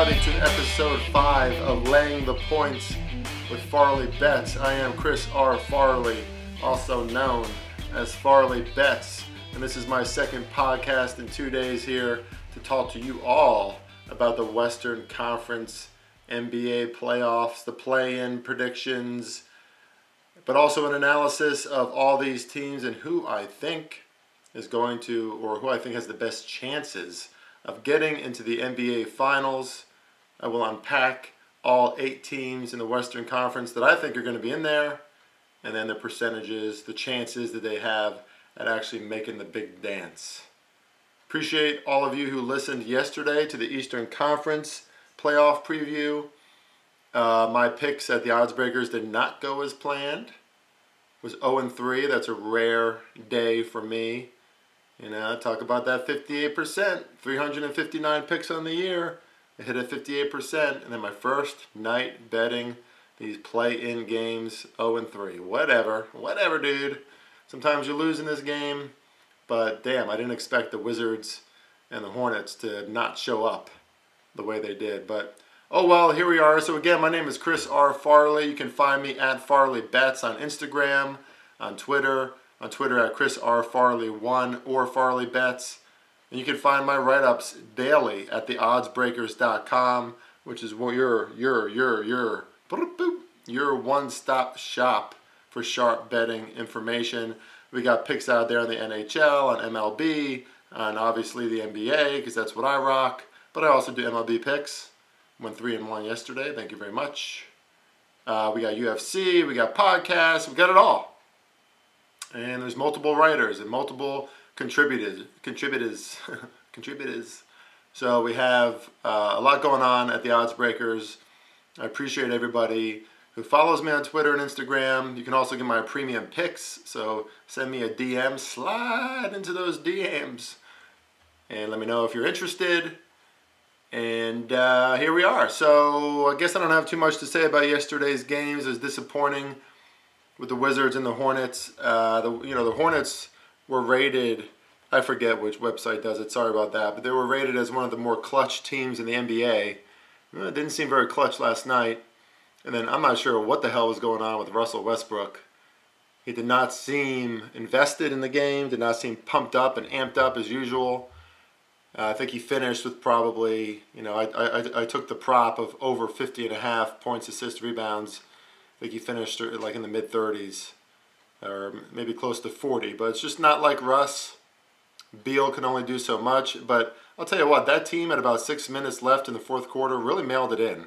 everybody to episode five of Laying the Points with FarleyBets. I am Chris R. Farley, also known as Farley Betts, and this is my second podcast in two days here to talk to you all about the Western Conference NBA playoffs, the play-in predictions, but also an analysis of all these teams and who I think is going to, or who I think has the best chances of getting into the NBA Finals. I will unpack all eight teams in the Western Conference that I think are going to be in there, and then the percentages, the chances that they have at actually making the big dance. Appreciate all of you who listened yesterday to the Eastern Conference playoff preview. Uh, my picks at the odds breakers did not go as planned. It was 0 and 3. That's a rare day for me. You know, talk about that 58%, 359 picks on the year. I hit at 58%, and then my first night betting these play-in games 0 and 3. Whatever, whatever, dude. Sometimes you lose in this game, but damn, I didn't expect the Wizards and the Hornets to not show up the way they did. But oh well, here we are. So again, my name is Chris R. Farley. You can find me at FarleyBets on Instagram, on Twitter on Twitter at Chris R. Farley1 or FarleyBets. And you can find my write ups daily at theoddsbreakers.com, which is your, your, your, your, your one stop shop for sharp betting information. We got picks out there on the NHL, on MLB, and obviously the NBA, because that's what I rock. But I also do MLB picks. Went 3 and 1 yesterday. Thank you very much. Uh, we got UFC, we got podcasts, we got it all and there's multiple writers and multiple contributors contributors contributors. So we have uh, a lot going on at the odds breakers. I appreciate everybody who follows me on twitter and instagram. You can also get my premium picks. So send me a dm slide into those dms and let me know if you're interested. And uh, here we are. So i guess i don't have too much to say about yesterday's games it was disappointing with the Wizards and the Hornets. Uh, the you know the Hornets were rated. I forget which website does it. Sorry about that, but they were rated as one of the more clutch teams in the NBA. It didn't seem very clutch last night. And then I'm not sure what the hell was going on with Russell Westbrook. He did not seem invested in the game. Did not seem pumped up and amped up as usual. Uh, I think he finished with probably, you know, I, I, I took the prop of over 50 and a half points, assists, rebounds I think he finished like in the mid 30s or maybe close to 40. But it's just not like Russ. Beal can only do so much. But I'll tell you what, that team at about six minutes left in the fourth quarter really mailed it in.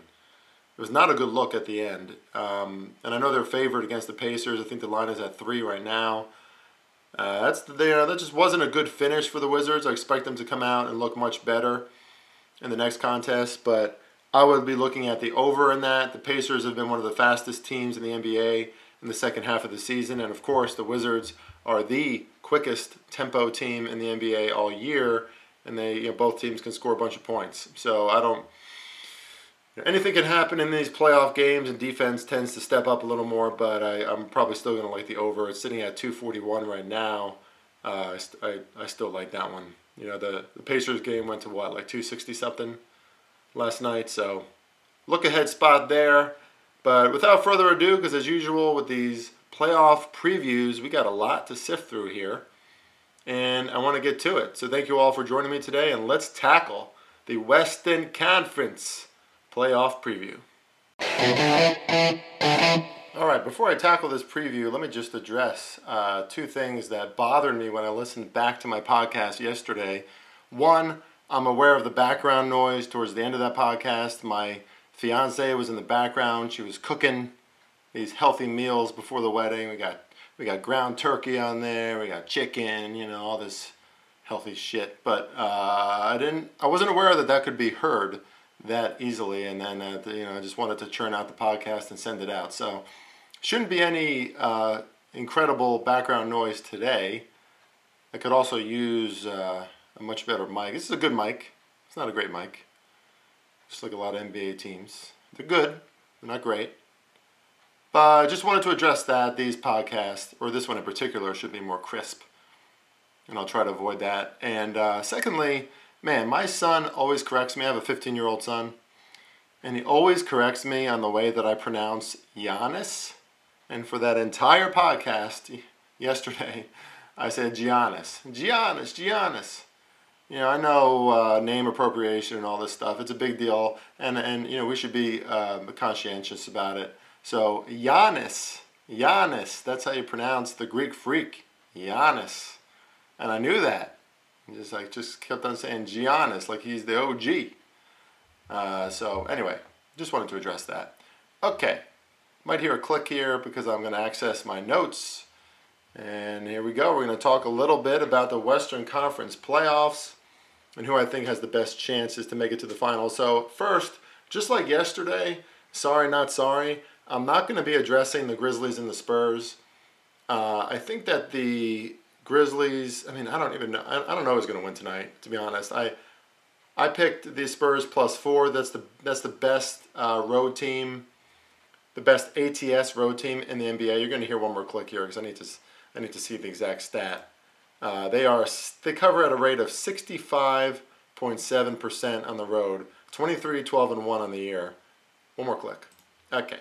It was not a good look at the end. Um, and I know they're favored against the Pacers. I think the line is at three right now. Uh, that's the, you know, that just wasn't a good finish for the Wizards. I expect them to come out and look much better in the next contest, but I would be looking at the over in that. The Pacers have been one of the fastest teams in the NBA in the second half of the season, and of course, the Wizards are the quickest tempo team in the NBA all year, and they you know, both teams can score a bunch of points. So I don't. anything can happen in these playoff games, and defense tends to step up a little more. But I, am probably still going to like the over. It's sitting at 241 right now. Uh, I, I, I still like that one. You know, the, the Pacers game went to what, like 260 something? last night. So look ahead spot there. But without further ado, because as usual with these playoff previews, we got a lot to sift through here. And I want to get to it. So thank you all for joining me today, and let's tackle the Western Conference playoff preview. All right, before I tackle this preview, let me just address uh, two things that bothered me when I listened back to my podcast yesterday. One, I'm aware of the background noise towards the end of that podcast. My fiance was in the background. She was cooking these healthy meals before the wedding. We got we got ground turkey on there. We got chicken. You know all this healthy shit. But uh, I didn't. I wasn't aware that that could be heard that easily. And then uh, you know I just wanted to churn out the podcast and send it out. So shouldn't be any uh, incredible background noise today. I could also use uh, a much better mic. This is a good mic. It's not a great mic. Just like a lot of NBA teams. They're good. They're not great. But I just wanted to address that. These podcasts, or this one in particular, should be more crisp. And I'll try to avoid that. And uh, secondly, Man, my son always corrects me. I have a 15 year old son. And he always corrects me on the way that I pronounce Giannis. And for that entire podcast yesterday, I said Giannis. Giannis, Giannis. You know, I know uh, name appropriation and all this stuff. It's a big deal. And, and you know, we should be uh, conscientious about it. So, Giannis, Giannis, that's how you pronounce the Greek freak. Giannis. And I knew that. Just like just kept on saying Giannis, like he's the OG. Uh, so anyway, just wanted to address that. Okay, might hear a click here because I'm going to access my notes. And here we go. We're going to talk a little bit about the Western Conference playoffs and who I think has the best chances to make it to the final. So first, just like yesterday, sorry not sorry, I'm not going to be addressing the Grizzlies and the Spurs. Uh, I think that the Grizzlies. I mean, I don't even know. I, I don't know who's going to win tonight. To be honest, I I picked the Spurs plus four. That's the that's the best uh, road team, the best ATS road team in the NBA. You're going to hear one more click here because I need to I need to see the exact stat. Uh, they are they cover at a rate of 65.7 percent on the road, 23, 12, and one on the year. One more click. Okay,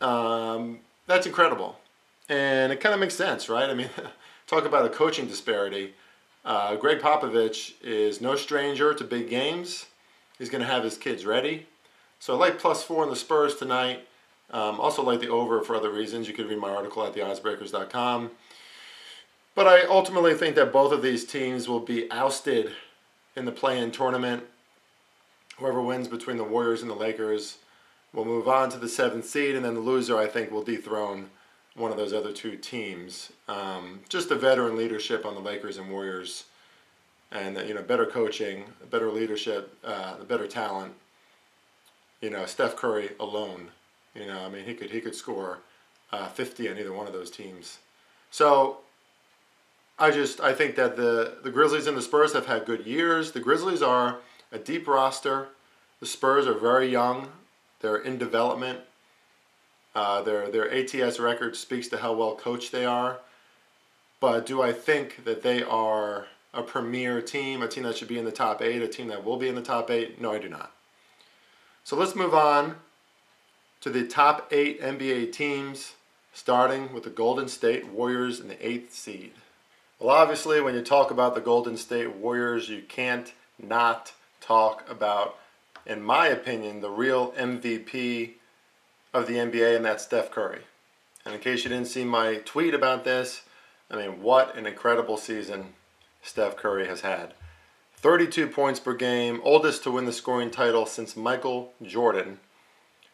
um, that's incredible, and it kind of makes sense, right? I mean. talk about a coaching disparity. Uh, Gregg Popovich is no stranger to big games. He's going to have his kids ready. So I like plus four in the Spurs tonight. Um, also like the over for other reasons. You could read my article at theoddsbreakers.com. But I ultimately think that both of these teams will be ousted in the play-in tournament. Whoever wins between the Warriors and the Lakers will move on to the seventh seed, and then the loser, I think, will dethrone one of those other two teams. Um, just the veteran leadership on the Lakers and Warriors, and you know better coaching, better leadership, uh, the better talent. You know Steph Curry alone. You know I mean he could he could score uh, 50 on either one of those teams. So I just I think that the the Grizzlies and the Spurs have had good years. The Grizzlies are a deep roster. The Spurs are very young. They're in development. Uh, their their ATS record speaks to how well coached they are. But do I think that they are a premier team, a team that should be in the top eight, a team that will be in the top eight? No, I do not. So let's move on to the top eight NBA teams, starting with the Golden State Warriors in the eighth seed. Well, obviously, when you talk about the Golden State Warriors, you can't not talk about, in my opinion, the real MVP of the NBA, and that's Steph Curry. And in case you didn't see my tweet about this, I mean, what an incredible season Steph Curry has had. 32 points per game, oldest to win the scoring title since Michael Jordan.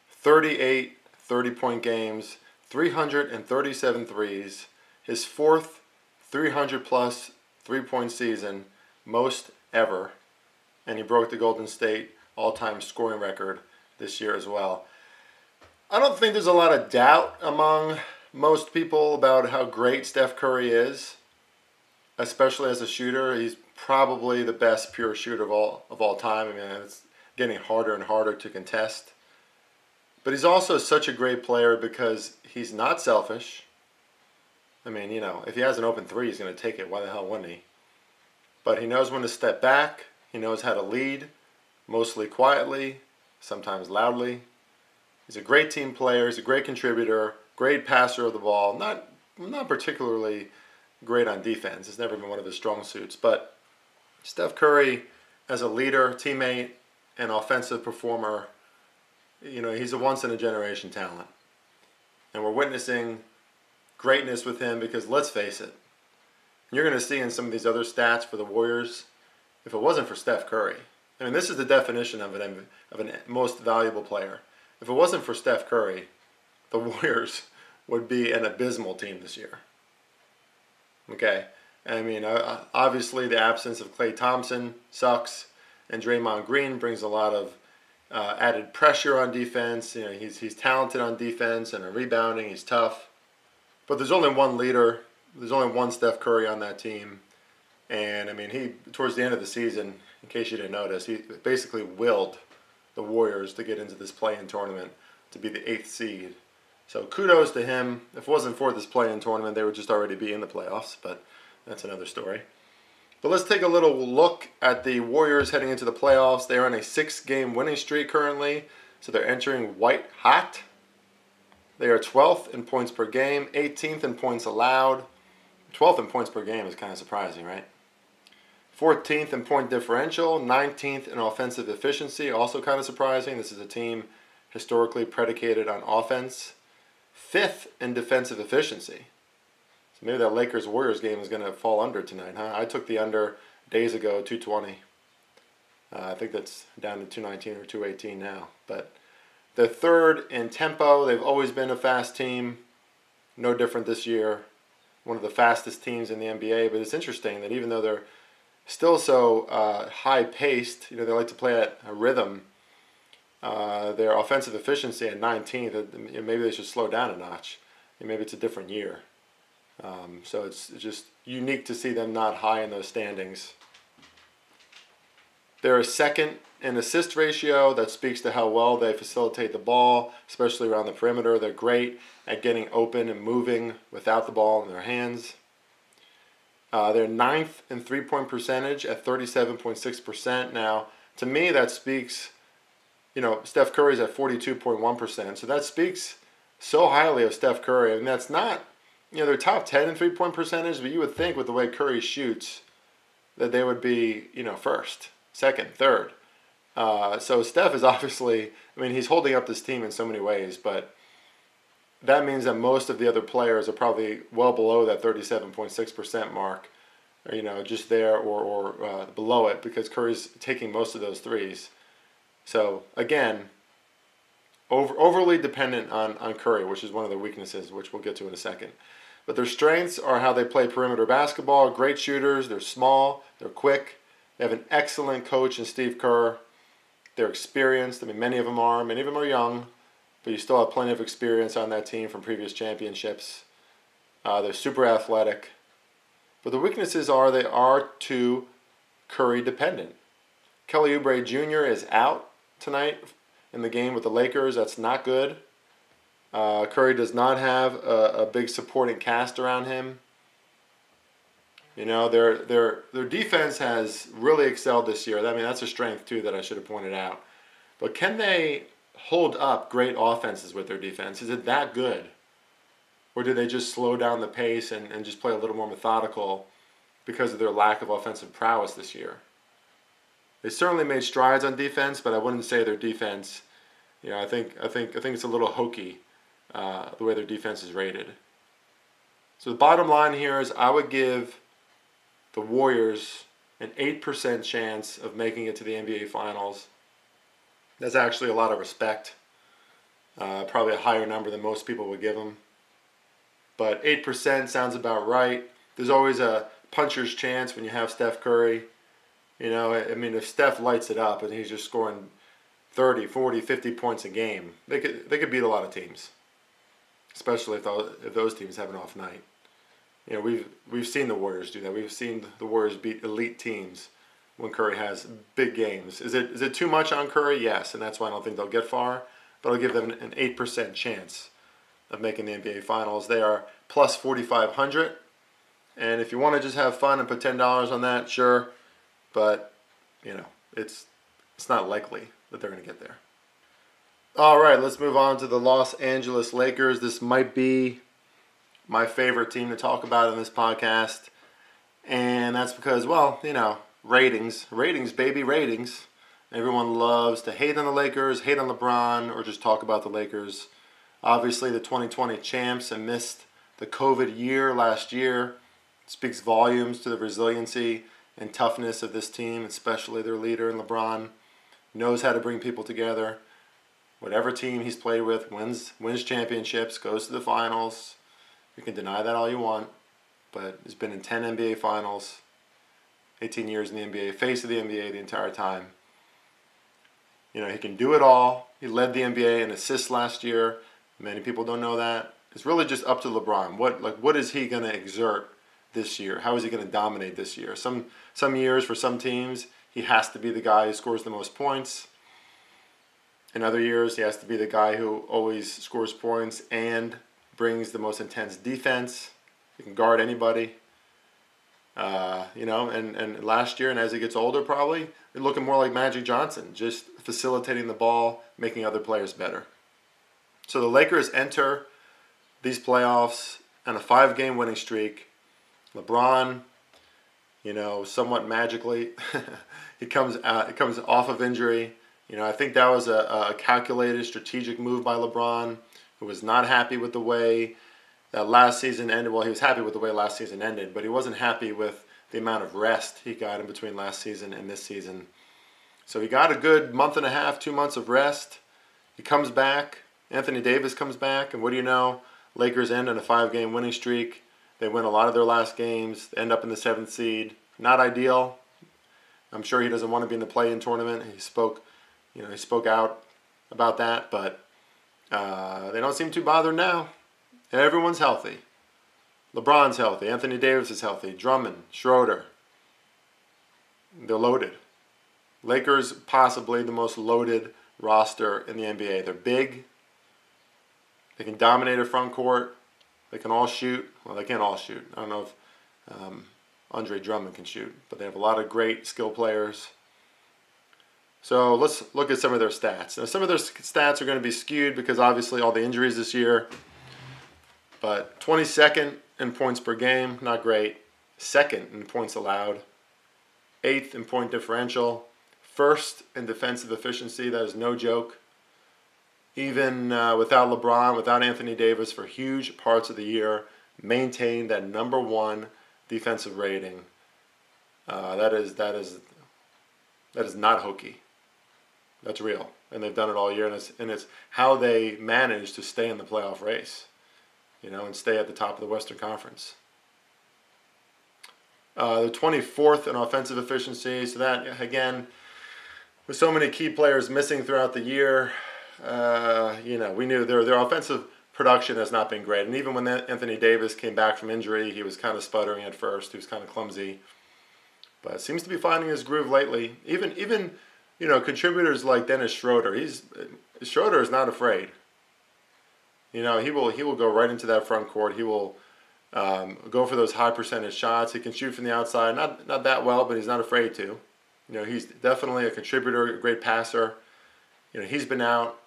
38 30 point games, 337 threes, his fourth 300 plus three point season, most ever. And he broke the Golden State all time scoring record this year as well. I don't think there's a lot of doubt among most people about how great Steph Curry is, especially as a shooter. He's probably the best pure shooter of all of all time. I mean, it's getting harder and harder to contest. But he's also such a great player because he's not selfish. I mean, you know, if he has an open three, he's going to take it. Why the hell wouldn't he? But he knows when to step back. He knows how to lead, mostly quietly, sometimes loudly. He's a great team player. He's a great contributor, great passer of the ball. Not not particularly great on defense. It's never been one of his strong suits. But Steph Curry, as a leader, teammate, and offensive performer, you know, he's a once in a generation talent. And we're witnessing greatness with him because let's face it, you're going to see in some of these other stats for the Warriors, if it wasn't for Steph Curry, I mean, this is the definition of an of a most valuable player. If it wasn't for Steph Curry, the Warriors would be an abysmal team this year. Okay, I mean, obviously the absence of Klay Thompson sucks, and Draymond Green brings a lot of uh, added pressure on defense. You know, he's he's talented on defense and rebounding. He's tough, but there's only one leader. There's only one Steph Curry on that team, and I mean, he towards the end of the season, in case you didn't notice, he basically willed the Warriors to get into this play-in tournament to be the eighth seed. So kudos to him. If it wasn't for this play-in tournament, they would just already be in the playoffs, but that's another story. But let's take a little look at the Warriors heading into the playoffs. They're on a six game winning streak currently, so they're entering white hot. They are 12th in points per game, 18th in points allowed. 12th in points per game is kind of surprising, right? 14th in point differential, 19th in offensive efficiency, also kind of surprising. This is a team historically predicated on offense. Fifth in defensive efficiency. So maybe that Lakers Warriors game is going to fall under tonight, huh? I took the under days ago, 220. Uh, I think that's down to 219 or 218 now. But they're third in tempo. They've always been a fast team. No different this year. One of the fastest teams in the NBA. But it's interesting that even though they're still so uh, high paced, you know, they like to play at a rhythm. Uh, their offensive efficiency at 19th, maybe they should slow down a notch. Maybe it's a different year. Um, so it's just unique to see them not high in those standings. They're a second in assist ratio. That speaks to how well they facilitate the ball, especially around the perimeter. They're great at getting open and moving without the ball in their hands. Uh, they're ninth in three point percentage at 37.6%. Now, to me, that speaks, you know, Steph Curry's at 42.1%. So that speaks so highly of Steph Curry. And that's not, you know, they're top 10 in three point percentage, but you would think with the way Curry shoots that they would be, you know, first, second, third. Uh, so Steph is obviously, I mean, he's holding up this team in so many ways, but that means that most of the other players are probably well below that 37.6% mark, or, you know, just there or, or uh, below it because Curry's taking most of those threes. So again, over, overly dependent on, on Curry, which is one of their weaknesses, which we'll get to in a second. But their strengths are how they play perimeter basketball. Great shooters. They're small. They're quick. They have an excellent coach in Steve Kerr. They're experienced. I mean, many of them are. Many of them are young, but you still have plenty of experience on that team from previous championships. Uh, they're super athletic. But the weaknesses are they are too Curry dependent. Kelly Oubre Jr. is out tonight in the game with the Lakers. That's not good. Uh, Curry does not have a, a big supporting cast around him. You know, their their their defense has really excelled this year. I mean, that's a strength too that I should have pointed out. But can they hold up great offenses with their defense? Is it that good? Or do they just slow down the pace and, and just play a little more methodical because of their lack of offensive prowess this year? They certainly made strides on defense, but I wouldn't say their defense. You know, I think I think I think it's a little hokey uh, the way their defense is rated. So the bottom line here is I would give the Warriors an 8% chance of making it to the NBA Finals. That's actually a lot of respect. Uh, probably a higher number than most people would give them. But 8% sounds about right. There's always a puncher's chance when you have Steph Curry. You know, I mean, if Steph lights it up and he's just scoring 30, 40, 50 points a game, they could, they could beat a lot of teams, especially if if those teams have an off night you know, we've we've seen the Warriors do that. We've seen the Warriors beat elite teams when Curry has big games. Is it is it too much on Curry? Yes, and that's why I don't think they'll get far. But I'll give them an eight percent chance of making the NBA Finals. They are plus forty five hundred, and if you want to just have fun and put ten dollars on that, sure. But you know, it's it's not likely that they're going to get there. All right, let's move on to the Los Angeles Lakers. This might be my favorite team to talk about in this podcast. And that's because, well, you know, ratings, ratings, baby, ratings. Everyone loves to hate on the Lakers, hate on LeBron, or just talk about the Lakers. Obviously, the 2020 champs and missed the COVID year last year speaks volumes to the resiliency and toughness of this team, especially their leader in LeBron. Knows how to bring people together. Whatever team he's played with wins wins championships, goes to the finals, you can deny that all you want, but he's been in 10 NBA finals, 18 years in the NBA, face of the NBA the entire time. You know, he can do it all. He led the NBA in assists last year. Many people don't know that. It's really just up to LeBron. What like what is he going to exert this year? How is he going to dominate this year? Some some years for some teams, he has to be the guy who scores the most points. In other years, he has to be the guy who always scores points and brings the most intense defense. He can guard anybody. Uh, you know, and, and last year and as he gets older, probably looking more like Magic Johnson, just facilitating the ball, making other players better. So the Lakers enter these playoffs on a five-game winning streak. LeBron, you know, somewhat magically, he comes out, he comes off of injury. You know, I think that was a, a calculated, strategic move by LeBron, who was not happy with the way that last season ended. Well, he was happy with the way last season ended, but he wasn't happy with the amount of rest he got in between last season and this season. So he got a good month and a half, two months of rest. He comes back. Anthony Davis comes back, and what do you know? Lakers end on a five-game winning streak. They win a lot of their last games. End up in the seventh seed. Not ideal. I'm sure he doesn't want to be in the play-in tournament. He spoke, you know, he spoke out about that, but uh, they don't seem too bothered now. Everyone's healthy. LeBron's healthy. Anthony Davis is healthy. Drummond, Schroeder. They're loaded. Lakers possibly the most loaded roster in the NBA. They're big. They can dominate a front court. They can all shoot. Well, they can't all shoot. I don't know if um, Andre Drummond can shoot, but they have a lot of great skill players. So let's look at some of their stats. Now, some of their stats are going to be skewed because obviously all the injuries this year. But 22nd in points per game, not great. Second in points allowed. Eighth in point differential. First in defensive efficiency, that is no joke. Even uh, without LeBron, without Anthony Davis for huge parts of the year, maintained that number one defensive rating. Uh, that is that is that is not hokey. That's real, and they've done it all year, and it's and it's how they manage to stay in the playoff race you know, and stay at the top of the Western Conference. Uh, the 24th in offensive efficiency. So that again, with so many key players missing throughout the year, uh, you know, we knew their their offensive production has not been great. And even when Anthony Davis came back from injury, he was kind of sputtering at first. He was kind of clumsy, but seems to be finding his groove lately. Even even you know contributors like Dennis Schroeder. He's Schroeder is not afraid. You know, he will he will go right into that front court. He will um, go for those high percentage shots. He can shoot from the outside, not not that well, but he's not afraid to. You know, he's definitely a contributor, a great passer. You know, he's been out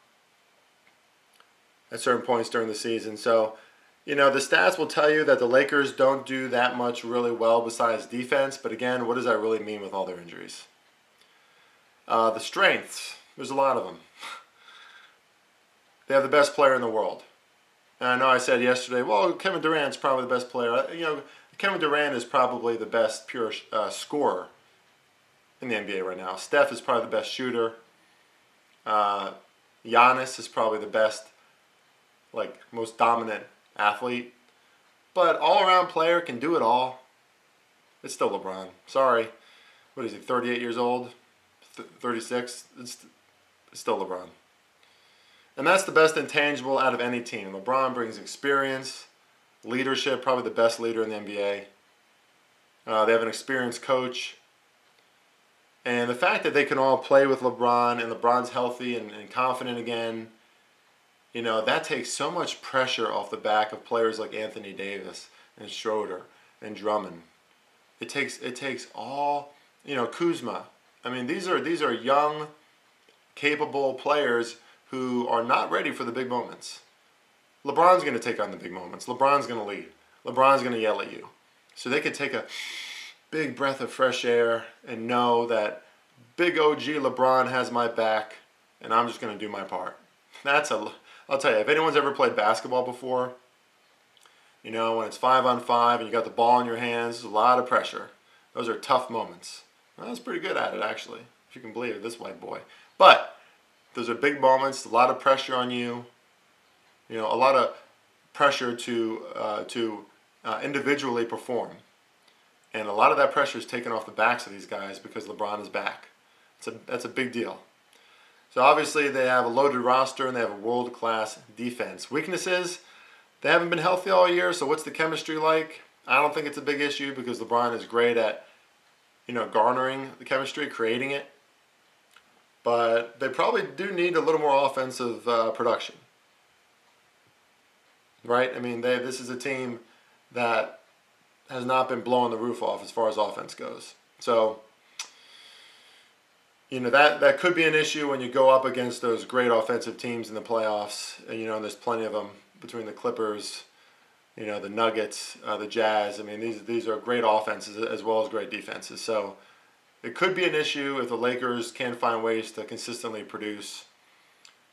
at certain points during the season. So, you know, the stats will tell you that the Lakers don't do that much really well besides defense. But again, what does that really mean with all their injuries? Uh, the strengths, there's a lot of them. they have the best player in the world. And I know I said yesterday, well, Kevin Durant's probably the best player. You know, Kevin Durant is probably the best pure uh, scorer in the NBA right now. Steph is probably the best shooter. Uh, Giannis is probably the best, like, most dominant athlete. But all around player can do it all. It's still LeBron. Sorry. What is he, 38 years old? 36? It's, still LeBron. And that's the best intangible out of any team. LeBron brings experience, leadership, probably the best leader in the NBA. Uh, they have an experienced coach. And the fact that they can all play with LeBron and LeBron's healthy and, and confident again, you know, that takes so much pressure off the back of players like Anthony Davis and Schroeder and Drummond. It takes it takes all, you know, Kuzma. I mean, these are these are young, capable players who are not ready for the big moments. LeBron's going to take on the big moments. LeBron's going to lead. LeBron's going to yell at you. So they could take a big breath of fresh air and know that big OG LeBron has my back and I'm just going to do my part. That's a I'll tell you, if anyone's ever played basketball before, you know, when it's 5 on 5 and you got the ball in your hands, a lot of pressure. Those are tough moments. I was pretty good at it actually, if you can believe it, this white boy. But those are big moments, a lot of pressure on you. You know, a lot of pressure to uh, to uh, individually perform, and a lot of that pressure is taken off the backs of these guys because LeBron is back. It's a that's a big deal. So obviously they have a loaded roster and they have a world class defense. Weaknesses, they haven't been healthy all year. So what's the chemistry like? I don't think it's a big issue because LeBron is great at, you know, garnering the chemistry, creating it but they probably do need a little more offensive uh, production. Right? I mean, they, this is a team that has not been blowing the roof off as far as offense goes. So, you know that that could be an issue when you go up against those great offensive teams in the playoffs. And, you know, and there's plenty of them between the Clippers, you know, the Nuggets, uh, the Jazz. I mean, these these are great offenses as well as great defenses. So, it could be an issue if the Lakers can find ways to consistently produce.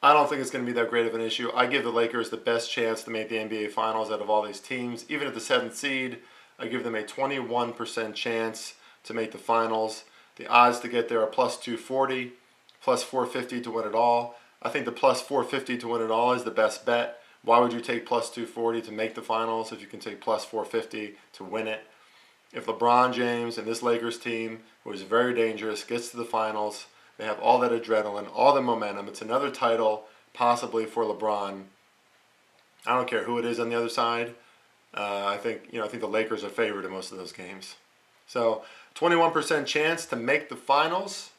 I don't think it's going to be that great of an issue. I give the Lakers the best chance to make the NBA Finals out of all these teams. Even at the seventh seed, I give them a 21% chance to make the finals. The odds to get there are plus 240, plus 450 to win it all. I think the plus 450 to win it all is the best bet. Why would you take plus 240 to make the finals if you can take plus 450 to win it? If LeBron James and this Lakers team, who is very dangerous, gets to the finals, they have all that adrenaline, all the momentum. It's another title, possibly for LeBron. I don't care who it is on the other side. Uh, I think you know. I think the Lakers are favored in most of those games. So 21% chance to make the finals,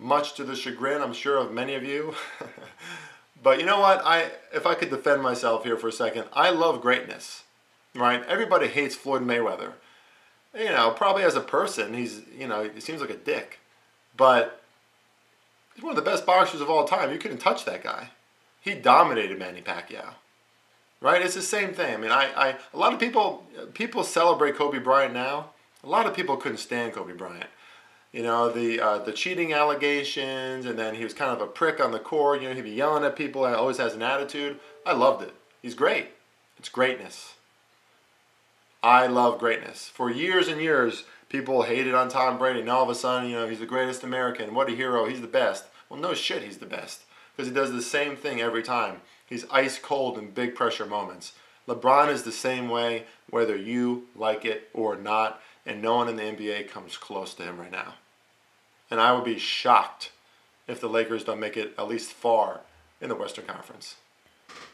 much to the chagrin, I'm sure, of many of you. but you know what? I if I could defend myself here for a second, I love greatness. Right? Everybody hates Floyd Mayweather. You know, probably as a person, he's you know he seems like a dick, but he's one of the best boxers of all time. You couldn't touch that guy. He dominated Manny Pacquiao. Right? It's the same thing. I mean, I, I a lot of people people celebrate Kobe Bryant now a lot of people couldn't stand Kobe Bryant. You know, the uh, the cheating allegations, and then he was kind of a prick on the court. You know, he'd be yelling at people. and always has an attitude. I loved it. He's great. It's greatness. I love greatness. For years and years, people hated on Tom Brady. Now all of a sudden, you know, he's the greatest American. What a hero. He's the best. Well, no shit, he's the best. Because he does the same thing every time. He's ice cold in big pressure moments. LeBron is the same way, whether you like it or not and no one in the NBA comes close to him right now. And I would be shocked if the Lakers don't make it at least far in the Western Conference.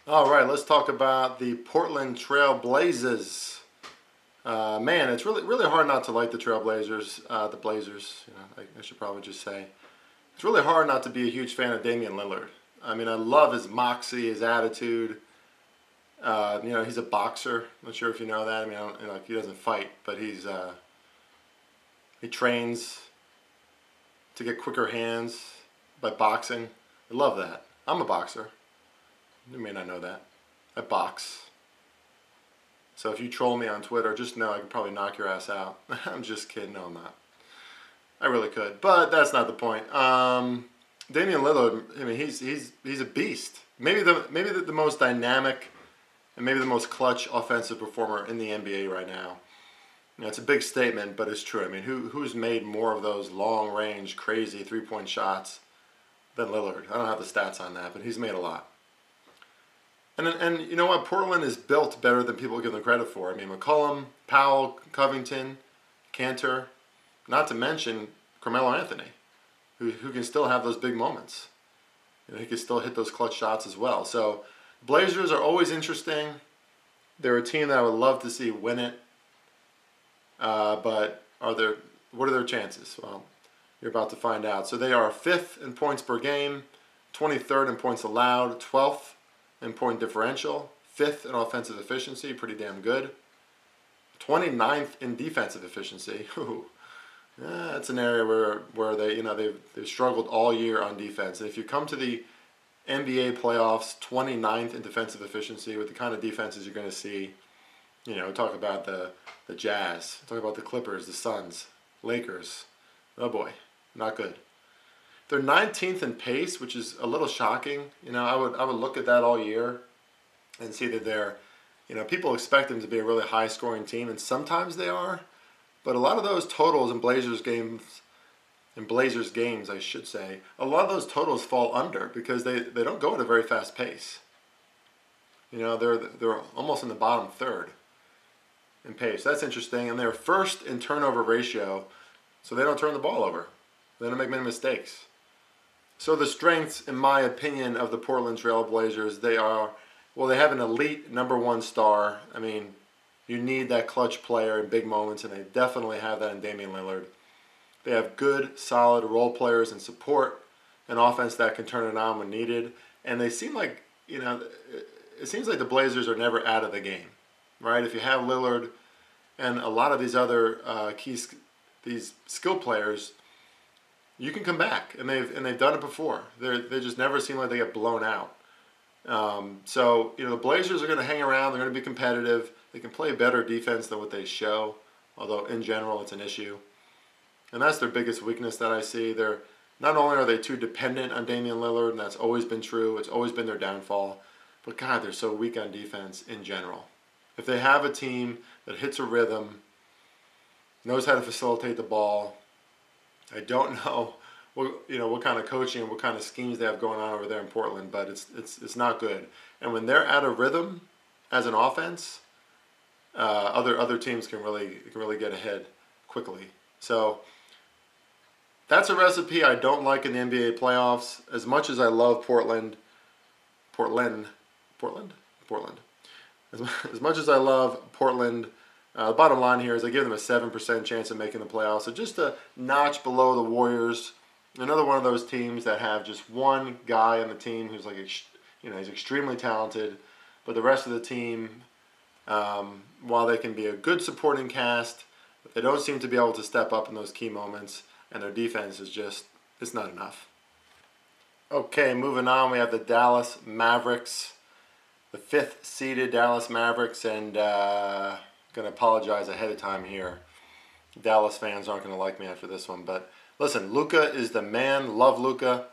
All right, let's talk about the Portland Trail Blazers. Uh, man, it's really really hard not to like the Trailblazers. Uh, the Blazers, you know, I, I should probably just say, it's really hard not to be a huge fan of Damian Lillard. I mean, I love his moxie, his attitude. Uh, you know, he's a boxer. I'm not sure if you know that. I mean, I like he doesn't fight, but he's uh, he trains to get quicker hands by boxing. I love that. I'm a boxer. You may not know that. I box. So if you troll me on Twitter, just know I could probably knock your ass out. I'm just kidding. No, I'm not. I really could, but that's not the point. Um, Damian Lillard, I mean, he's he's he's a beast. Maybe the maybe the, the most dynamic and maybe the most clutch offensive performer in the NBA right now. You know, it's a big statement, but it's true. I mean, who who's made more of those long range, crazy three point shots than Lillard? I don't have the stats on that, but he's made a lot. And and you know what? Portland is built better than people give them credit for. I mean, McCollum, Powell, Covington, Kanter, not to mention Carmelo Anthony, who who can still have those big moments. You know, he can still hit those clutch shots as well. So Blazers are always interesting. They're a team that I would love to see win it. Uh, but are there? What are their chances? Well, you're about to find out. So they are fifth in points per game, 23rd in points allowed, 12th in point differential, fifth in offensive efficiency, pretty damn good. 29th in defensive efficiency. that's an area where, where they you know they've, they've struggled all year on defense. And if you come to the NBA playoffs, 29th in defensive efficiency with the kind of defenses you're going to see you know, talk about the the Jazz, talk about the Clippers, the Suns, Lakers. Oh boy, not good. They're 19th in pace, which is a little shocking. You know, I would I would look at that all year and see that they're, you know, people expect them to be a really high scoring team, and sometimes they are, but a lot of those totals in Blazers games, in Blazers games, I should say, a lot of those totals fall under because they, they don't go at a very fast pace. You know, they're they're almost in the bottom third in pace. That's interesting. And they're first in turnover ratio, so they don't turn the ball over. They don't make many mistakes. So the strengths, in my opinion, of the Portland Trail Blazers, they are well, they have an elite number one star. I mean, you need that clutch player in big moments, and they definitely have that in Damian Lillard. They have good, solid role players and support, an offense that can turn it on when needed, and they seem like you know, it seems like the Blazers are never out of the game right? If you have Lillard and a lot of these other uh, key these skill players, you can come back, and they've and they've done it before. They they just never seem like they get blown out. Um, so you know the Blazers are going to hang around. They're going to be competitive. They can play better defense than what they show, although in general it's an issue. And that's their biggest weakness that I see. They're not only are they too dependent on Damian Lillard, and that's always been true. It's always been their downfall. But God, they're so weak on defense in general. If they have a team that hits a rhythm, knows how to facilitate the ball, I don't know what you know what kind of coaching what kind of schemes they have going on over there in Portland, but it's it's it's not good. And when they're out of rhythm as an offense, uh, other other teams can really can really get ahead quickly. So that's a recipe I don't like in the NBA playoffs. As much as I love Portland, Portland, Portland, Portland. As, as much as I love Portland, uh, the bottom line here is I give them a seven percent chance of making the playoffs. So just a notch below the Warriors. Another one of those teams that have just one guy on the team who's like, you know, he's extremely talented, but the rest of the team, um, while they can be a good supporting cast, they don't seem to be able to step up in those key moments and their defense is just it's not enough. Okay, moving on, we have the Dallas Mavericks, the fifth seeded Dallas Mavericks, and uh, to apologize ahead of time here. Dallas fans aren't to like me after this one, but listen, Luka is the man. Love Luka.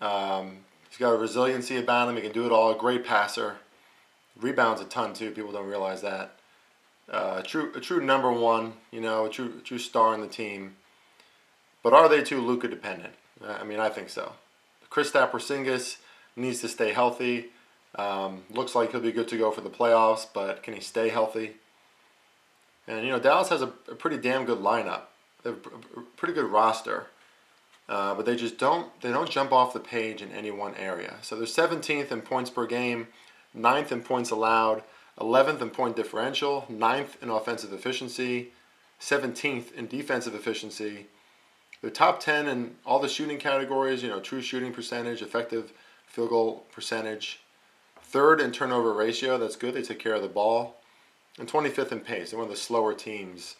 Um, he's got a resiliency about him. He can do it all. Great passer. Rebounds a ton too. People don't realize that. Uh, true, a true number one. You know, a true, a true star in the team. But are they too Luka dependent? I mean, I think so. Kristaps Porzingis needs to stay healthy. Um, looks like he'll be good to go for the playoffs, but can he stay healthy? And you know, Dallas has a, a pretty damn good lineup. They have a pretty good roster, uh, but they just don't they don't jump off the page in any one area. So they're 17th in points per game, 9th in points allowed, 11th in point differential, 9th in offensive efficiency, 17th in defensive efficiency they're top 10 in all the shooting categories, you know, true shooting percentage, effective field goal percentage. Third in turnover ratio, that's good. They take care of the ball. And 25th in pace. They're one of the slower teams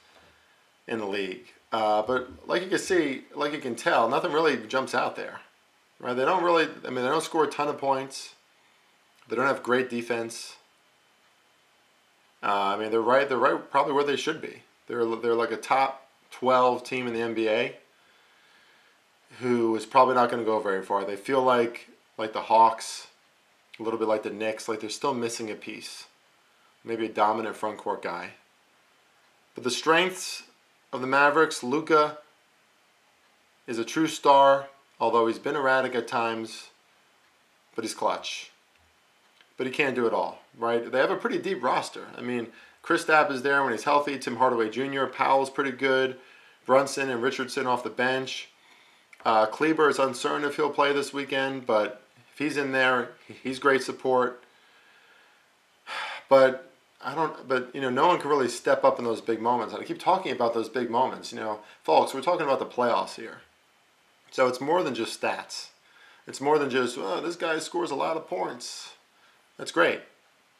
in the league. Uh, but like you can see, like you can tell, nothing really jumps out there. Right? They don't really, I mean, they don't score a ton of points. They don't have great defense. Uh, I mean, they're right. They're right, probably where they should be. They're they're like a top 12 team in the NBA who is probably not going to go very far. They feel like like the Hawks, a little bit like the Knicks, like they're still missing a piece. Maybe a dominant front court guy. But the strengths of the Mavericks, Luka is a true star, although he's been erratic at times, but he's clutch. But he can't do it all, right? They have a pretty deep roster. I mean, Kristaps is there when he's healthy. Tim Hardaway Jr. Powell's pretty good. Brunson and Richardson off the bench. Uh, Kleber is uncertain if he'll play this weekend, but if he's in there, he's great support. But I don't. But you know, no one can really step up in those big moments. I keep talking about those big moments. You know, folks, we're talking about the playoffs here, so it's more than just stats. It's more than just oh, this guy scores a lot of points. That's great,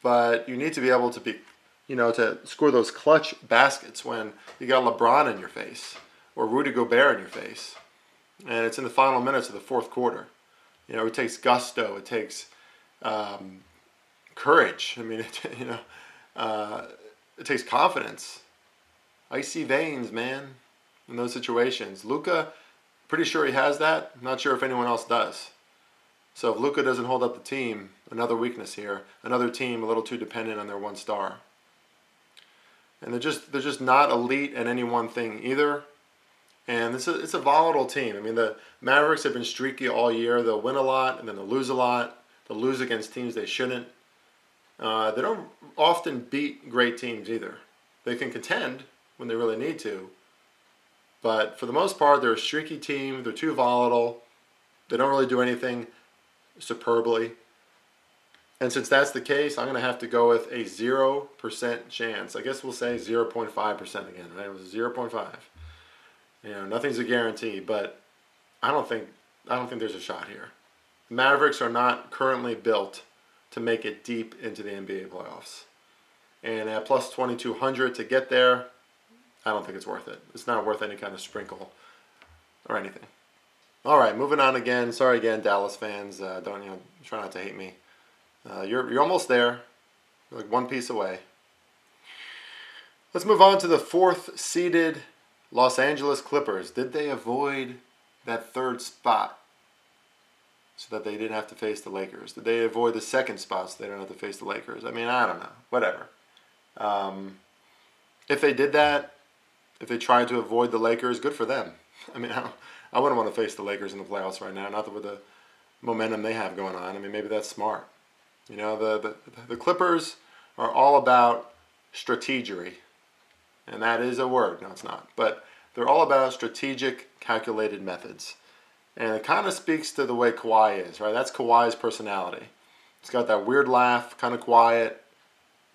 but you need to be able to be, you know, to score those clutch baskets when you got LeBron in your face or Rudy Gobert in your face and it's in the final minutes of the fourth quarter. You know, it takes gusto, it takes um, courage. I mean, it, you know, uh, it takes confidence. Icy veins, man, in those situations. Luka, pretty sure he has that. Not sure if anyone else does. So if Luka doesn't hold up the team, another weakness here. Another team a little too dependent on their one star. And they're just they're just not elite at any one thing either. And it's a, it's a volatile team. I mean, the Mavericks have been streaky all year. They'll win a lot and then they'll lose a lot. They'll lose against teams they shouldn't. Uh, they don't often beat great teams either. They can contend when they really need to. But for the most part, they're a streaky team. They're too volatile. They don't really do anything superbly. And since that's the case, I'm going to have to go with a 0% chance. I guess we'll say 0.5% again, right? It was 0.5. You know, nothing's a guarantee, but I don't think I don't think there's a shot here. Mavericks are not currently built to make it deep into the NBA playoffs. And at plus 2200 to get there, I don't think it's worth it. It's not worth any kind of sprinkle or anything. All right, moving on again. Sorry again, Dallas fans. Uh, don't you know? Try not to hate me. Uh, you're you're almost there. You're like one piece away. Let's move on to the fourth seeded Los Angeles Clippers. Did they avoid that third spot so that they didn't have to face the Lakers? Did they avoid the second spot so they don't have to face the Lakers? I mean, I don't know. Whatever. Um, if they did that, if they tried to avoid the Lakers, good for them. I mean, I, I wouldn't want to face the Lakers in the playoffs right now, not with the momentum they have going on. I mean, maybe that's smart. You know, the, the, the Clippers are all about strategery and that is a word. No, it's not. But they're all about strategic, calculated methods. And it kind of speaks to the way Kawhi is, right? That's Kawhi's personality. He's got that weird laugh, kind of quiet,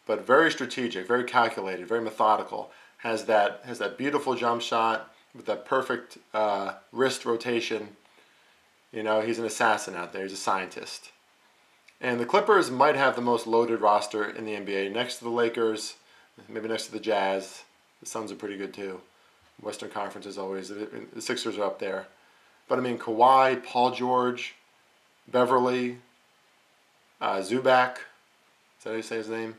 but very strategic, very calculated, very methodical. Has that has that beautiful jump shot with that perfect uh, wrist rotation. You know, he's an assassin out there. He's a scientist. And the Clippers might have the most loaded roster in the NBA, next to the Lakers, maybe next to the Jazz, the Suns are pretty good too. Western Conference is always the Sixers are up there, but I mean Kawhi, Paul George, Beverley, uh, Zubac. Is that how you say his name?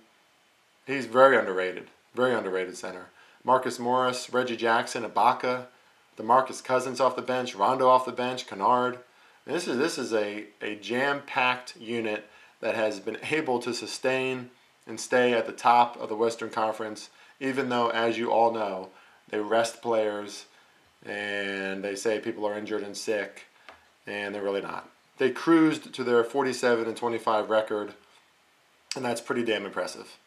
He's very underrated. Very underrated center. Marcus Morris, Reggie Jackson, Ibaka, DeMarcus Cousins off the bench, Rondo off the bench, Kennard. This is this is a, a jam-packed unit that has been able to sustain and stay at the top of the Western Conference even though, as you all know, they rest players and they say people are injured and sick, and they're really not. They cruised to their 47 and 25 record, and that's pretty damn impressive.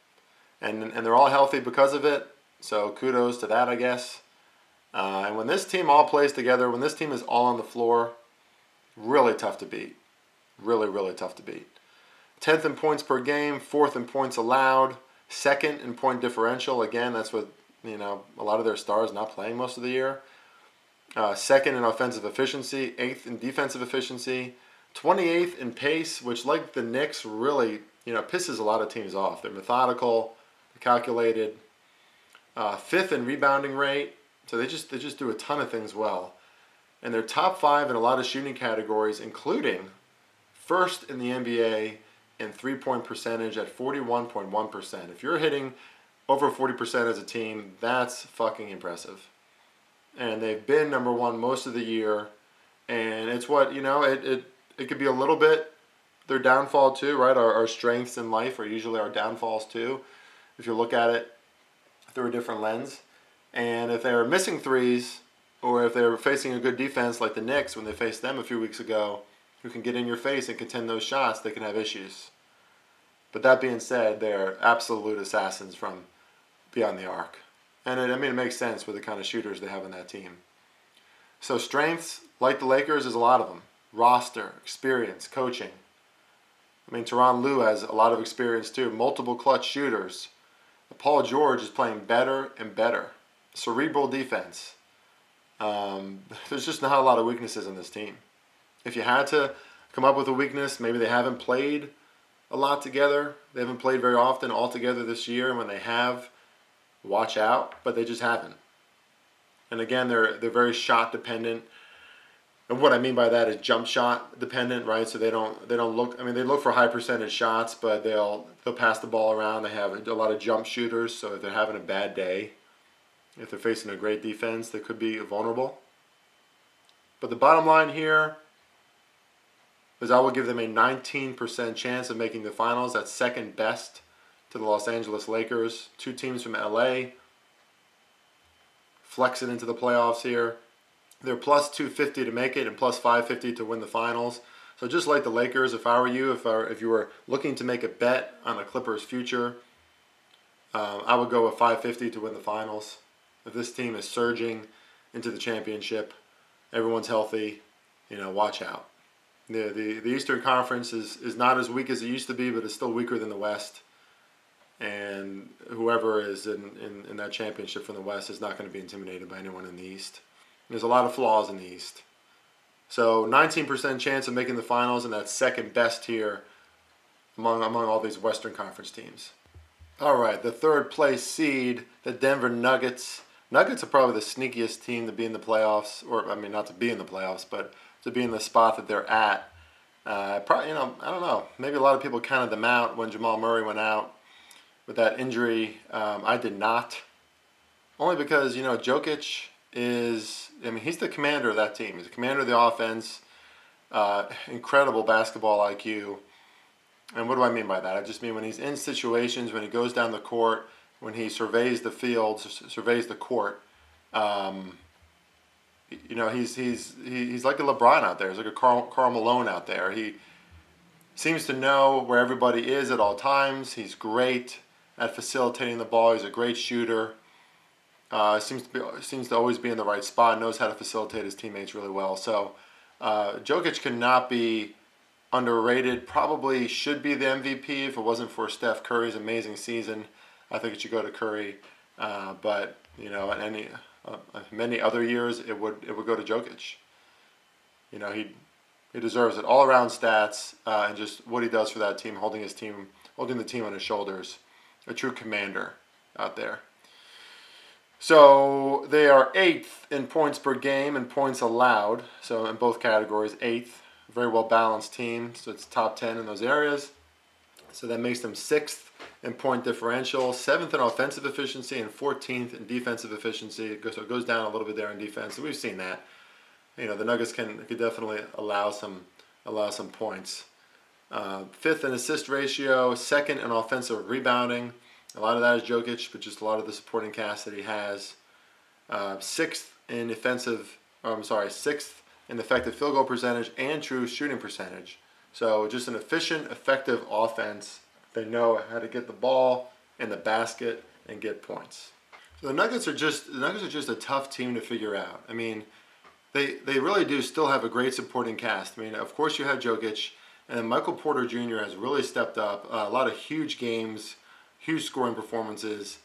And, and they're all healthy because of it, so kudos to that, I guess. Uh, and when this team all plays together, when this team is all on the floor, really tough to beat. Really, really tough to beat. 10th in points per game, fourth in points allowed. Second in point differential. Again, that's what you know. A lot of their stars not playing most of the year. Uh, second in offensive efficiency. Eighth in defensive efficiency. 28th in pace, which like the Knicks really you know pisses a lot of teams off. They're methodical, calculated. Uh, fifth in rebounding rate. So they just they just do a ton of things well. And they're top five in a lot of shooting categories, including first in the NBA in three point percentage at 41.1%. If you're hitting over 40% as a team, that's fucking impressive. And they've been number one most of the year. And it's what, you know, it, it, it could be a little bit their downfall too, right? Our, our strengths in life are usually our downfalls too, if you look at it through a different lens. And if they're missing threes, or if they're facing a good defense like the Knicks when they faced them a few weeks ago, who can get in your face and contend those shots, they can have issues. But that being said, they're absolute assassins from beyond the arc. And it, I mean, it makes sense with the kind of shooters they have on that team. So, strengths, like the Lakers, is a lot of them roster, experience, coaching. I mean, Tyronn Lue has a lot of experience too, multiple clutch shooters. Paul George is playing better and better. Cerebral defense. Um, there's just not a lot of weaknesses in this team. If you had to come up with a weakness, maybe they haven't played a lot together. They haven't played very often all together this year, and when they have, watch out. But they just haven't. And again, they're they're very shot dependent. And what I mean by that is jump shot dependent, right? So they don't they don't look. I mean, they look for high percentage shots, but they'll they'll pass the ball around. They have a lot of jump shooters, so if they're having a bad day, if they're facing a great defense, they could be vulnerable. But the bottom line here is I will give them a 19% chance of making the finals. That's second best to the Los Angeles Lakers. Two teams from LA flex it into the playoffs here. They're plus 250 to make it and plus 550 to win the finals. So just like the Lakers, if I were you, if I, if you were looking to make a bet on the Clippers' future, um, I would go with 550 to win the finals. If this team is surging into the championship, everyone's healthy, you know, watch out the, the, the Eastern Conference is, is not as weak as it used to be, but it's still weaker than the West. And whoever is in, in, in that championship from the West is not going to be intimidated by anyone in the East. There's a lot of flaws in the East. So 19% chance of making the finals, and that's second best here among, among all these Western Conference teams. All right, the third place seed, the Denver Nuggets. Nuggets are probably the sneakiest team to be in the playoffs, or I mean, not to be in the playoffs, but to be in the spot that they're at. Uh, probably, you know, I don't know. Maybe a lot of people counted them out when Jamal Murray went out with that injury. Um, I did not, only because you know Jokic is. I mean, he's the commander of that team. He's the commander of the offense. Uh, incredible basketball IQ. And what do I mean by that? I just mean when he's in situations, when he goes down the court, when he surveys the field, surveys the court. Um, you know, he's he's he's like a LeBron out there. He's like a Karl, Karl Malone out there. He seems to know where everybody is at all times. He's great at facilitating the ball. He's a great shooter. Uh, seems to be seems to always be in the right spot. Knows how to facilitate his teammates really well. So uh, Jokic cannot be underrated. Probably should be the MVP if it wasn't for Steph Curry's amazing season. I think it should go to Curry. Uh, but you know, in any uh, many other years, it would it would go to Jokic. You know, he he deserves it. All around stats uh, and just what he does for that team, holding his team, holding the team on his shoulders. A true commander out there. So they are eighth in points per game and points allowed. So in both categories, eighth. Very well balanced team. So it's top 10 in those areas. So that makes them sixth in point differential, seventh in offensive efficiency, and 14th in defensive efficiency. So it goes down a little bit there in defense. We've seen that. You know, the Nuggets can could definitely allow some allow some points. Uh, fifth in assist ratio, second in offensive rebounding. A lot of that is Jokic, but just a lot of the supporting cast that he has. Uh, sixth in offensive, I'm sorry, sixth in effective field goal percentage and true shooting percentage. So just an efficient, effective offense. They know how to get the ball in the basket and get points. So the Nuggets are just the Nuggets are just a tough team to figure out. I mean, they they really do still have a great supporting cast. I mean, of course you have Jokic, and Michael Porter Jr. has really stepped up. Uh, a lot of huge games, huge scoring performances.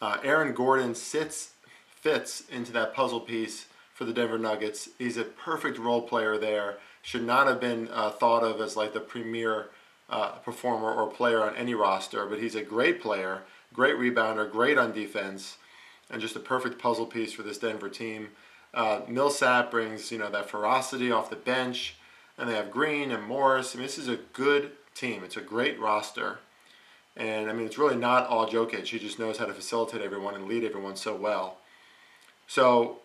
Uh, Aaron Gordon sits fits into that puzzle piece for the Denver Nuggets. He's a perfect role player there should not have been uh, thought of as like the premier uh, performer or player on any roster, but he's a great player, great rebounder, great on defense, and just a perfect puzzle piece for this Denver team. Uh, Millsap brings you know that ferocity off the bench, and they have Green and Morris. I mean, this is a good team. It's a great roster, and I mean, it's really not all Jokic. He just knows how to facilitate everyone and lead everyone so well. So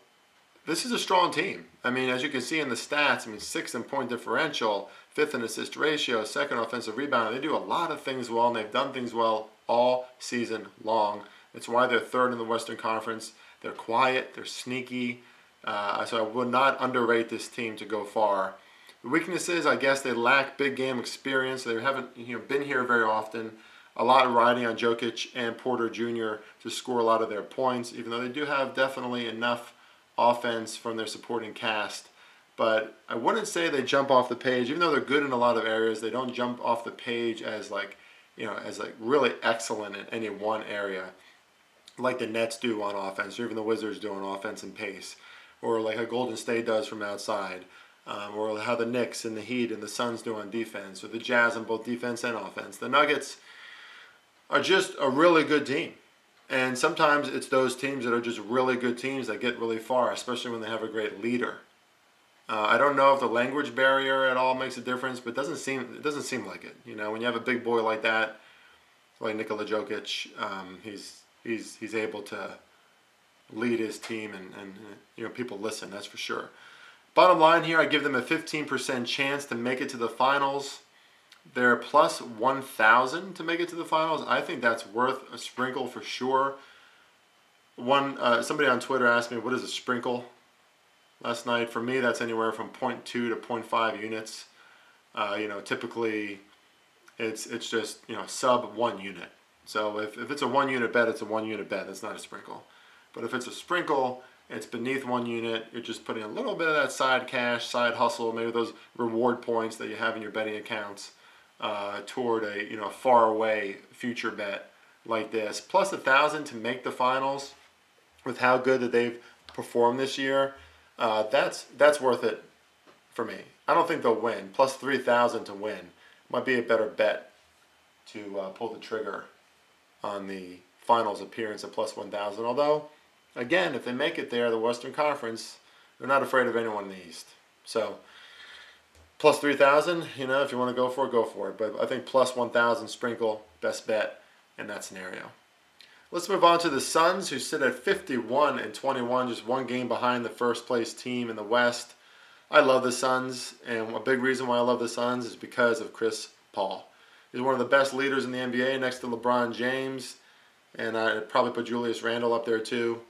this is a strong team. I mean, as you can see in the stats, I mean, sixth in point differential, fifth in assist ratio, second offensive rebound. They do a lot of things well, and they've done things well all season long. It's why they're third in the Western Conference. They're quiet, they're sneaky. Uh, so I would not underrate this team to go far. The weaknesses, I guess, they lack big game experience. They haven't you know been here very often. A lot riding on Jokic and Porter Jr. to score a lot of their points, even though they do have definitely enough offense from their supporting cast. But I wouldn't say they jump off the page, even though they're good in a lot of areas. They don't jump off the page as like, you know, as like really excellent in any one area, like the Nets do on offense, or even the Wizards do on offense and pace, or like how Golden State does from outside, um, or how the Knicks and the Heat and the Suns do on defense, or the Jazz on both defense and offense. The Nuggets are just a really good team. And sometimes it's those teams that are just really good teams that get really far, especially when they have a great leader. Uh, I don't know if the language barrier at all makes a difference, but it doesn't seem it doesn't seem like it. You know, when you have a big boy like that, like Nikola Jokic, um, he's he's he's able to lead his team, and, and you know people listen. That's for sure. Bottom line here, I give them a 15% chance to make it to the finals. They're plus 1,000 to make it to the finals. I think that's worth a sprinkle for sure. One uh, somebody on Twitter asked me, "What is a sprinkle?" Last night, for me, that's anywhere from 0.2 to 0.5 units. Uh, you know, typically, it's it's just you know sub one unit. So if, if it's a one unit bet, it's a one unit bet. That's not a sprinkle. But if it's a sprinkle, it's beneath one unit. You're just putting a little bit of that side cash, side hustle, maybe those reward points that you have in your betting accounts uh, toward a you know far away future bet like this. Plus a thousand to make the finals with how good that they've performed this year. Uh, that's that's worth it for me. I don't think they'll win. Plus three thousand to win might be a better bet to uh, pull the trigger on the finals appearance at plus 1,000. Although, again, if they make it there, the Western Conference, they're not afraid of anyone in the East. So, plus 3,000, you know, if you want to go for it, go for it. But I think plus 1,000 sprinkle, best bet in that scenario. Let's move on to the Suns, who sit at 51 and 21, just one game behind the first place team in the West. I love the Suns, and a big reason why I love the Suns is because of Chris Paul. He's one of the best leaders in the NBA next to LeBron James, and I'd probably put Julius Randle up there too.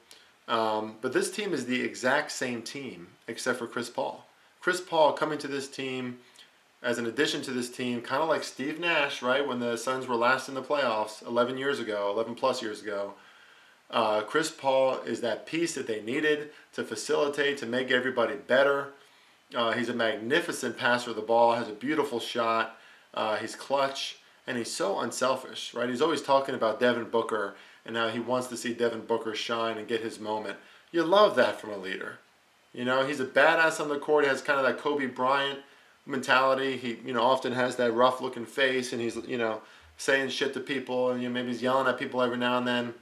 Um, but this team is the exact same team except for Chris Paul. Chris Paul coming to this team as an addition to this team, kind of like Steve Nash, right? When the Suns were last in the playoffs 11 years ago, 11 plus years ago. Uh, Chris Paul is that piece that they needed to facilitate, to make everybody better. Uh, he's a magnificent passer of the ball, has a beautiful shot. Uh, he's clutch, and he's so unselfish, right? He's always talking about Devin Booker and how he wants to see Devin Booker shine and get his moment. You love that from a leader. You know, he's a badass on the court. He has kind of that Kobe Bryant mentality. He, you know, often has that rough looking face and he's, you know, saying shit to people and you know, maybe he's yelling at people every now and then.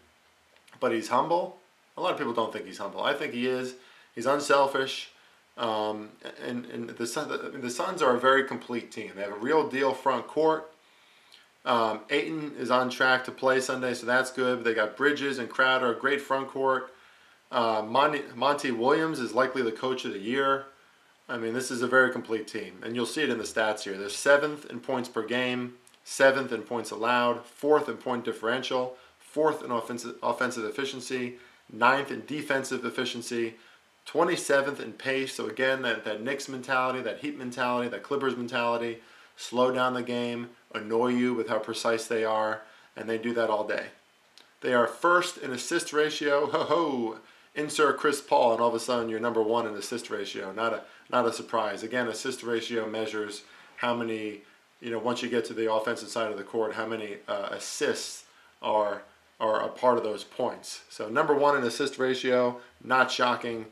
But he's humble. A lot of people don't think he's humble. I think he is. He's unselfish. Um, and and the, the, the Suns are a very complete team. They have a real deal front court. Um, Ayton is on track to play Sunday, so that's good. They got Bridges and Crowder, a great front court. Uh, Monty, Monty Williams is likely the coach of the year. I mean, this is a very complete team, and you'll see it in the stats here. They're seventh in points per game, seventh in points allowed, fourth in point differential, fourth in offensive, offensive efficiency, ninth in defensive efficiency, 27th in pace. So again, that, that Knicks mentality, that Heat mentality, that Clippers mentality, slow down the game, annoy you with how precise they are, and they do that all day. They are first in assist ratio. Ho ho! Insert Chris Paul, and all of a sudden you're number one in assist ratio. Not a not a surprise. Again, assist ratio measures how many, you know, once you get to the offensive side of the court, how many uh, assists are are a part of those points. So number one in assist ratio, not shocking.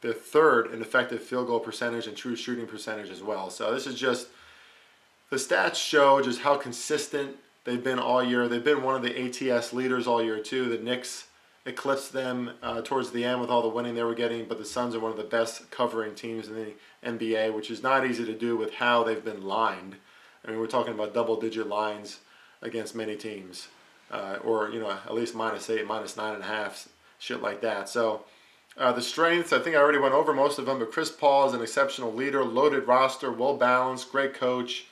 They're third in effective field goal percentage and true shooting percentage as well. So this is just the stats show just how consistent they've been all year. They've been one of the ATS leaders all year too. The Knicks eclipsed them uh, towards the end with all the winning they were getting, but the Suns are one of the best covering teams in the NBA, which is not easy to do with how they've been lined. I mean, we're talking about double-digit lines against many teams, uh, or you know, at least minus eight, minus nine and a half, shit like that. So. Uh, the strengths, I think I already went over most of them, but Chris Paul is an exceptional leader, loaded roster, well balanced, great coach.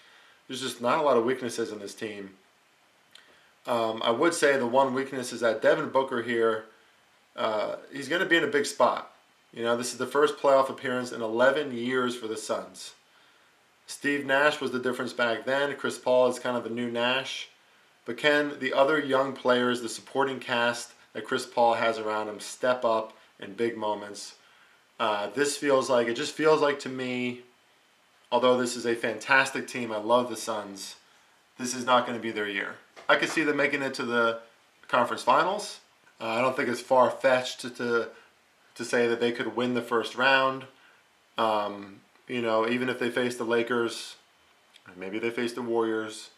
There's just not a lot of weaknesses in this team. Um, I would say the one weakness is that Devin Booker here, uh, he's going to be in a big spot. You know, this is the first playoff appearance in 11 years for the Suns. Steve Nash was the difference back then. Chris Paul is kind of the new Nash. But can the other young players, the supporting cast that Chris Paul has around him, step up in big moments? Uh, this feels like, it just feels like to me, although this is a fantastic team, I love the Suns, this is not going to be their year. I could see them making it to the conference finals. Uh, I don't think it's far fetched to, to, to say that they could win the first round. Um, you know, even if they face the Lakers, maybe they face the Warriors,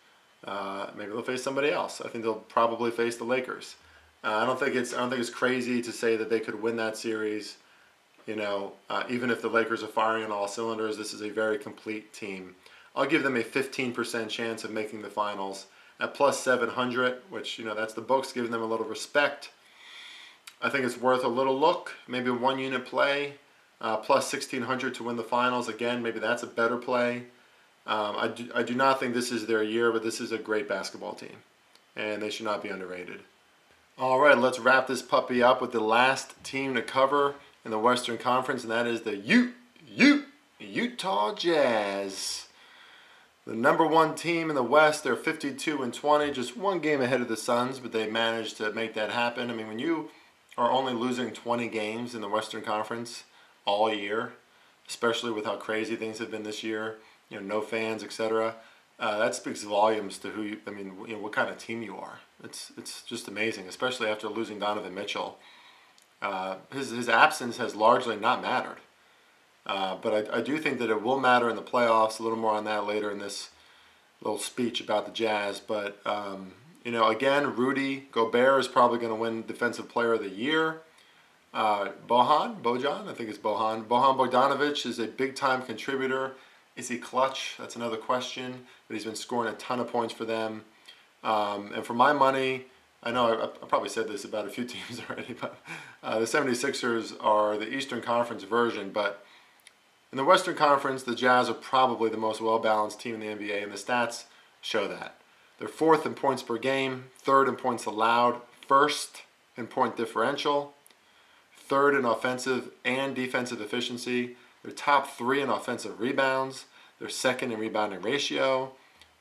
uh, maybe they'll face somebody else. I think they'll probably face the Lakers. Uh, I don't think it's I don't think it's crazy to say that they could win that series. You know, uh, even if the Lakers are firing on all cylinders, this is a very complete team. I'll give them a 15% chance of making the finals at plus 700, which, you know, that's the books giving them a little respect. I think it's worth a little look, maybe one unit play, uh, plus 1600 to win the finals. Again, maybe that's a better play. Um, I, do, I do not think this is their year, but this is a great basketball team, and they should not be underrated. All right, let's wrap this puppy up with the last team to cover in the Western Conference, and that is the U, U, Utah Jazz. The number one team in the West, they're 52 and 20, just one game ahead of the Suns, but they managed to make that happen. I mean, when you are only losing 20 games in the Western Conference all year, especially with how crazy things have been this year, you know, no fans, etc. Uh, that speaks volumes to who you, I mean, you know, what kind of team you are. It's it's just amazing, especially after losing Donovan Mitchell. Uh, his his absence has largely not mattered. Uh, but I, I do think that it will matter in the playoffs. A little more on that later in this little speech about the Jazz. But um, You know, again, Rudy Gobert is probably going to win Defensive Player of the Year. Uh, Bohan, Bojan, I think it's Bohan. Bohan Bogdanovic is a big time contributor. Is he clutch? That's another question. But he's been scoring a ton of points for them. Um, and for my money, I know I, I, probably said this about a few teams already, but uh, the 76ers are the Eastern Conference version. But in the Western Conference, the Jazz are probably the most well balanced team in the NBA, and the stats show that. They're fourth in points per game, third in points allowed, first in point differential, third in offensive and defensive efficiency. They're top three in offensive rebounds. They're second in rebounding ratio.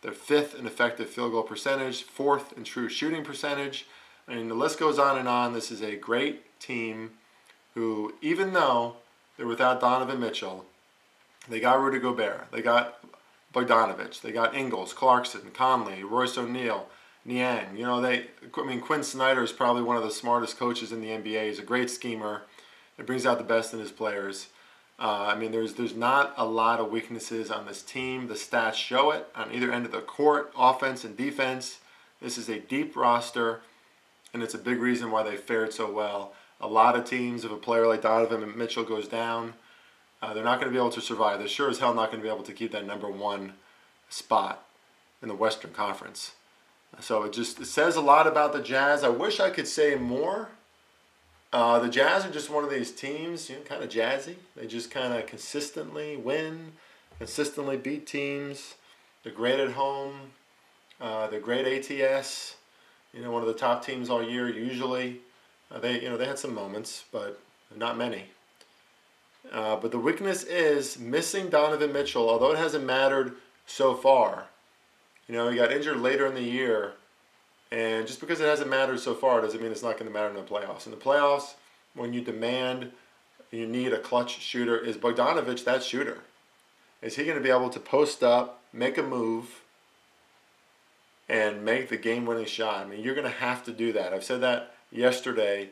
They're fifth in effective field goal percentage, fourth in true shooting percentage. I mean, the list goes on and on. This is a great team who, even though they're without Donovan Mitchell, they got Rudy Gobert, they got Bogdanovic, they got Ingles, Clarkson, Conley, Royce O'Neale, Niang. You know, they. I mean, Quin Snyder is probably one of the smartest coaches in the NBA. He's a great schemer. It brings out the best in his players. Uh, I mean, there's there's not a lot of weaknesses on this team. The stats show it on either end of the court, offense and defense. This is a deep roster, and it's a big reason why they fared so well. A lot of teams, if a player like Donovan Mitchell goes down, uh, they're not going to be able to survive. They're sure as hell not going to be able to keep that number one spot in the Western Conference. So it just it says a lot about the Jazz. I wish I could say more. Uh, the Jazz are just one of these teams, you know, kind of jazzy. They just kind of consistently win, consistently beat teams. They're great at home. Uh, they're great ATS. You know, one of the top teams all year usually. Uh, they, you know, they had some moments, but not many. Uh, but the weakness is missing Donovan Mitchell, although it hasn't mattered so far. You know, he got injured later in the year, and just because it hasn't mattered so far doesn't mean it's not going to matter in the playoffs. In the playoffs, when you demand, you need a clutch shooter, is Bogdanovic that shooter? Is he going to be able to post up, make a move, and make the game winning shot? I mean, you're going to have to do that. I've said that yesterday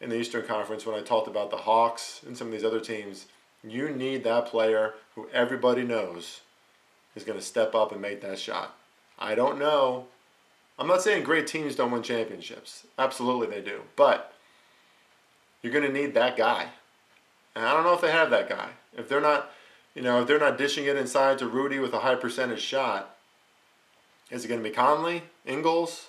in the Eastern Conference when I talked about the Hawks and some of these other teams. You need that player who everybody knows is going to step up and make that shot. I don't know. I'm not saying great teams don't win championships. Absolutely they do. But you're going to need that guy. And I don't know if they have that guy. If they're not, you know, if they're not dishing it inside to Rudy with a high percentage shot, is it going to be Conley, Ingles,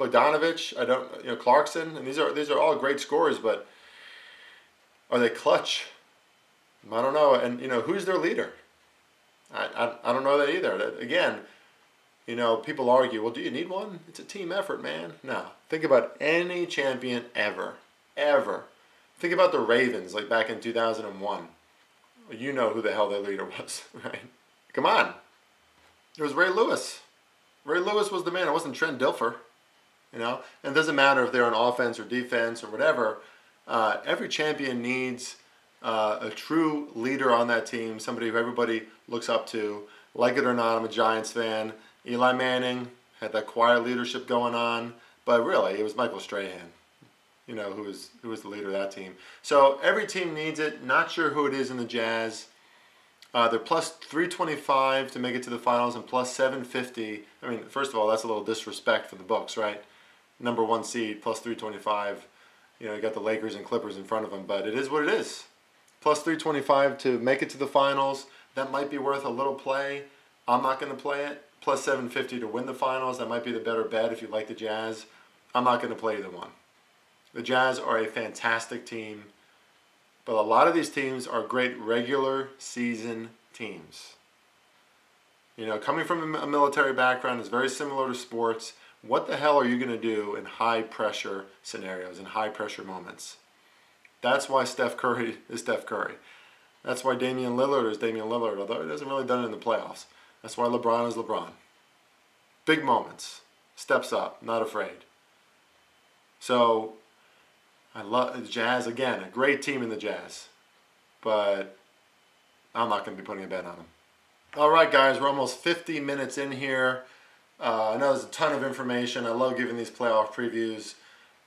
Bogdanovic, I don't, you know, Clarkson, and these are these are all great scorers, but are they clutch? I don't know. And you know, who's their leader? I, I, I don't know that either. Again, you know, people argue, well, do you need one? It's a team effort, man. No. Think about any champion ever, ever. Think about the Ravens, like back in 2001. You know who the hell their leader was, right? Come on. It was Ray Lewis. Ray Lewis was the man. It wasn't Trent Dilfer. You know, and it doesn't matter if they're on offense or defense or whatever. Uh, every champion needs uh, a true leader on that team, somebody who everybody looks up to. Like it or not, I'm a Giants fan. Eli Manning had that quiet leadership going on, but really, it was Michael Strahan, you know, who was who was the leader of that team. So every team needs it. Not sure who it is in the Jazz. Uh, they're plus 325 to make it to the finals and plus 750. I mean, first of all, that's a little disrespect for the books, right? Number one seed plus 325. You know, you got the Lakers and Clippers in front of them, but it is what it is. Plus 325 to make it to the finals. That might be worth a little play. I'm not going to play it. Plus 750 to win the finals. That might be the better bet if you like the Jazz. I'm not going to play either one. The Jazz are a fantastic team, but a lot of these teams are great regular season teams. You know, coming from a military background is very similar to sports. What the hell are you going to do in high pressure scenarios, in high pressure moments? That's why Steph Curry is Steph Curry. That's why Damian Lillard is Damian Lillard, although he hasn't really done it in the playoffs. That's why LeBron is LeBron. Big moments, steps up, not afraid. So, I love the Jazz again, a great team in the Jazz, but I'm not going to be putting a bet on them. All right, guys, we're almost 50 minutes in here. Uh, I know there's a ton of information. I love giving these playoff previews.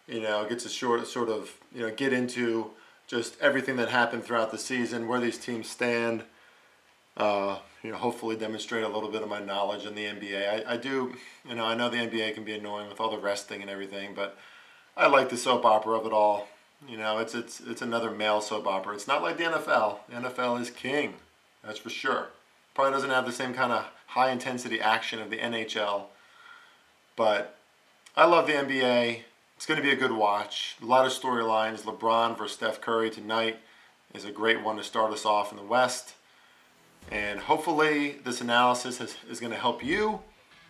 You know, get to short, sort of, you know, get into just everything that happened throughout the season, where these teams stand. Uh, you know, hopefully demonstrate a little bit of my knowledge in the NBA. I, I do, you know, I know the NBA can be annoying with all the resting and everything, but I like the soap opera of it all. You know, it's it's it's another male soap opera. It's not like the NFL. The NFL is king, that's for sure. Probably doesn't have the same kind of high intensity action of the NHL, but I love the NBA. It's going to be a good watch. A lot of storylines. LeBron versus Steph Curry tonight is a great one to start us off in the West. And hopefully, this analysis is, is going to help you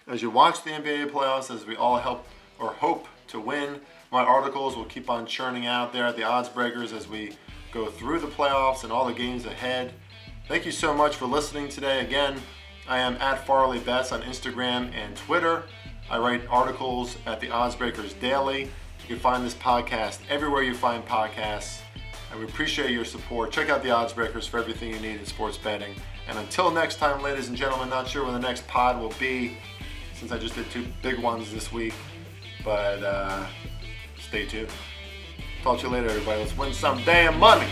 as you watch the NBA playoffs, as we all help or hope to win. My articles will keep on churning out there at the odds breakers as we go through the playoffs and all the games ahead. Thank you so much for listening today. Again, I am at FarleyBets on Instagram and Twitter. I write articles at the Odds Breakers Daily. You can find this podcast everywhere you find podcasts. And we appreciate your support. Check out the Odds Breakers for everything you need in sports betting. And until next time, ladies and gentlemen, not sure when the next pod will be since I just did two big ones this week. But uh, stay tuned. Talk to you later, everybody. Let's win some damn money.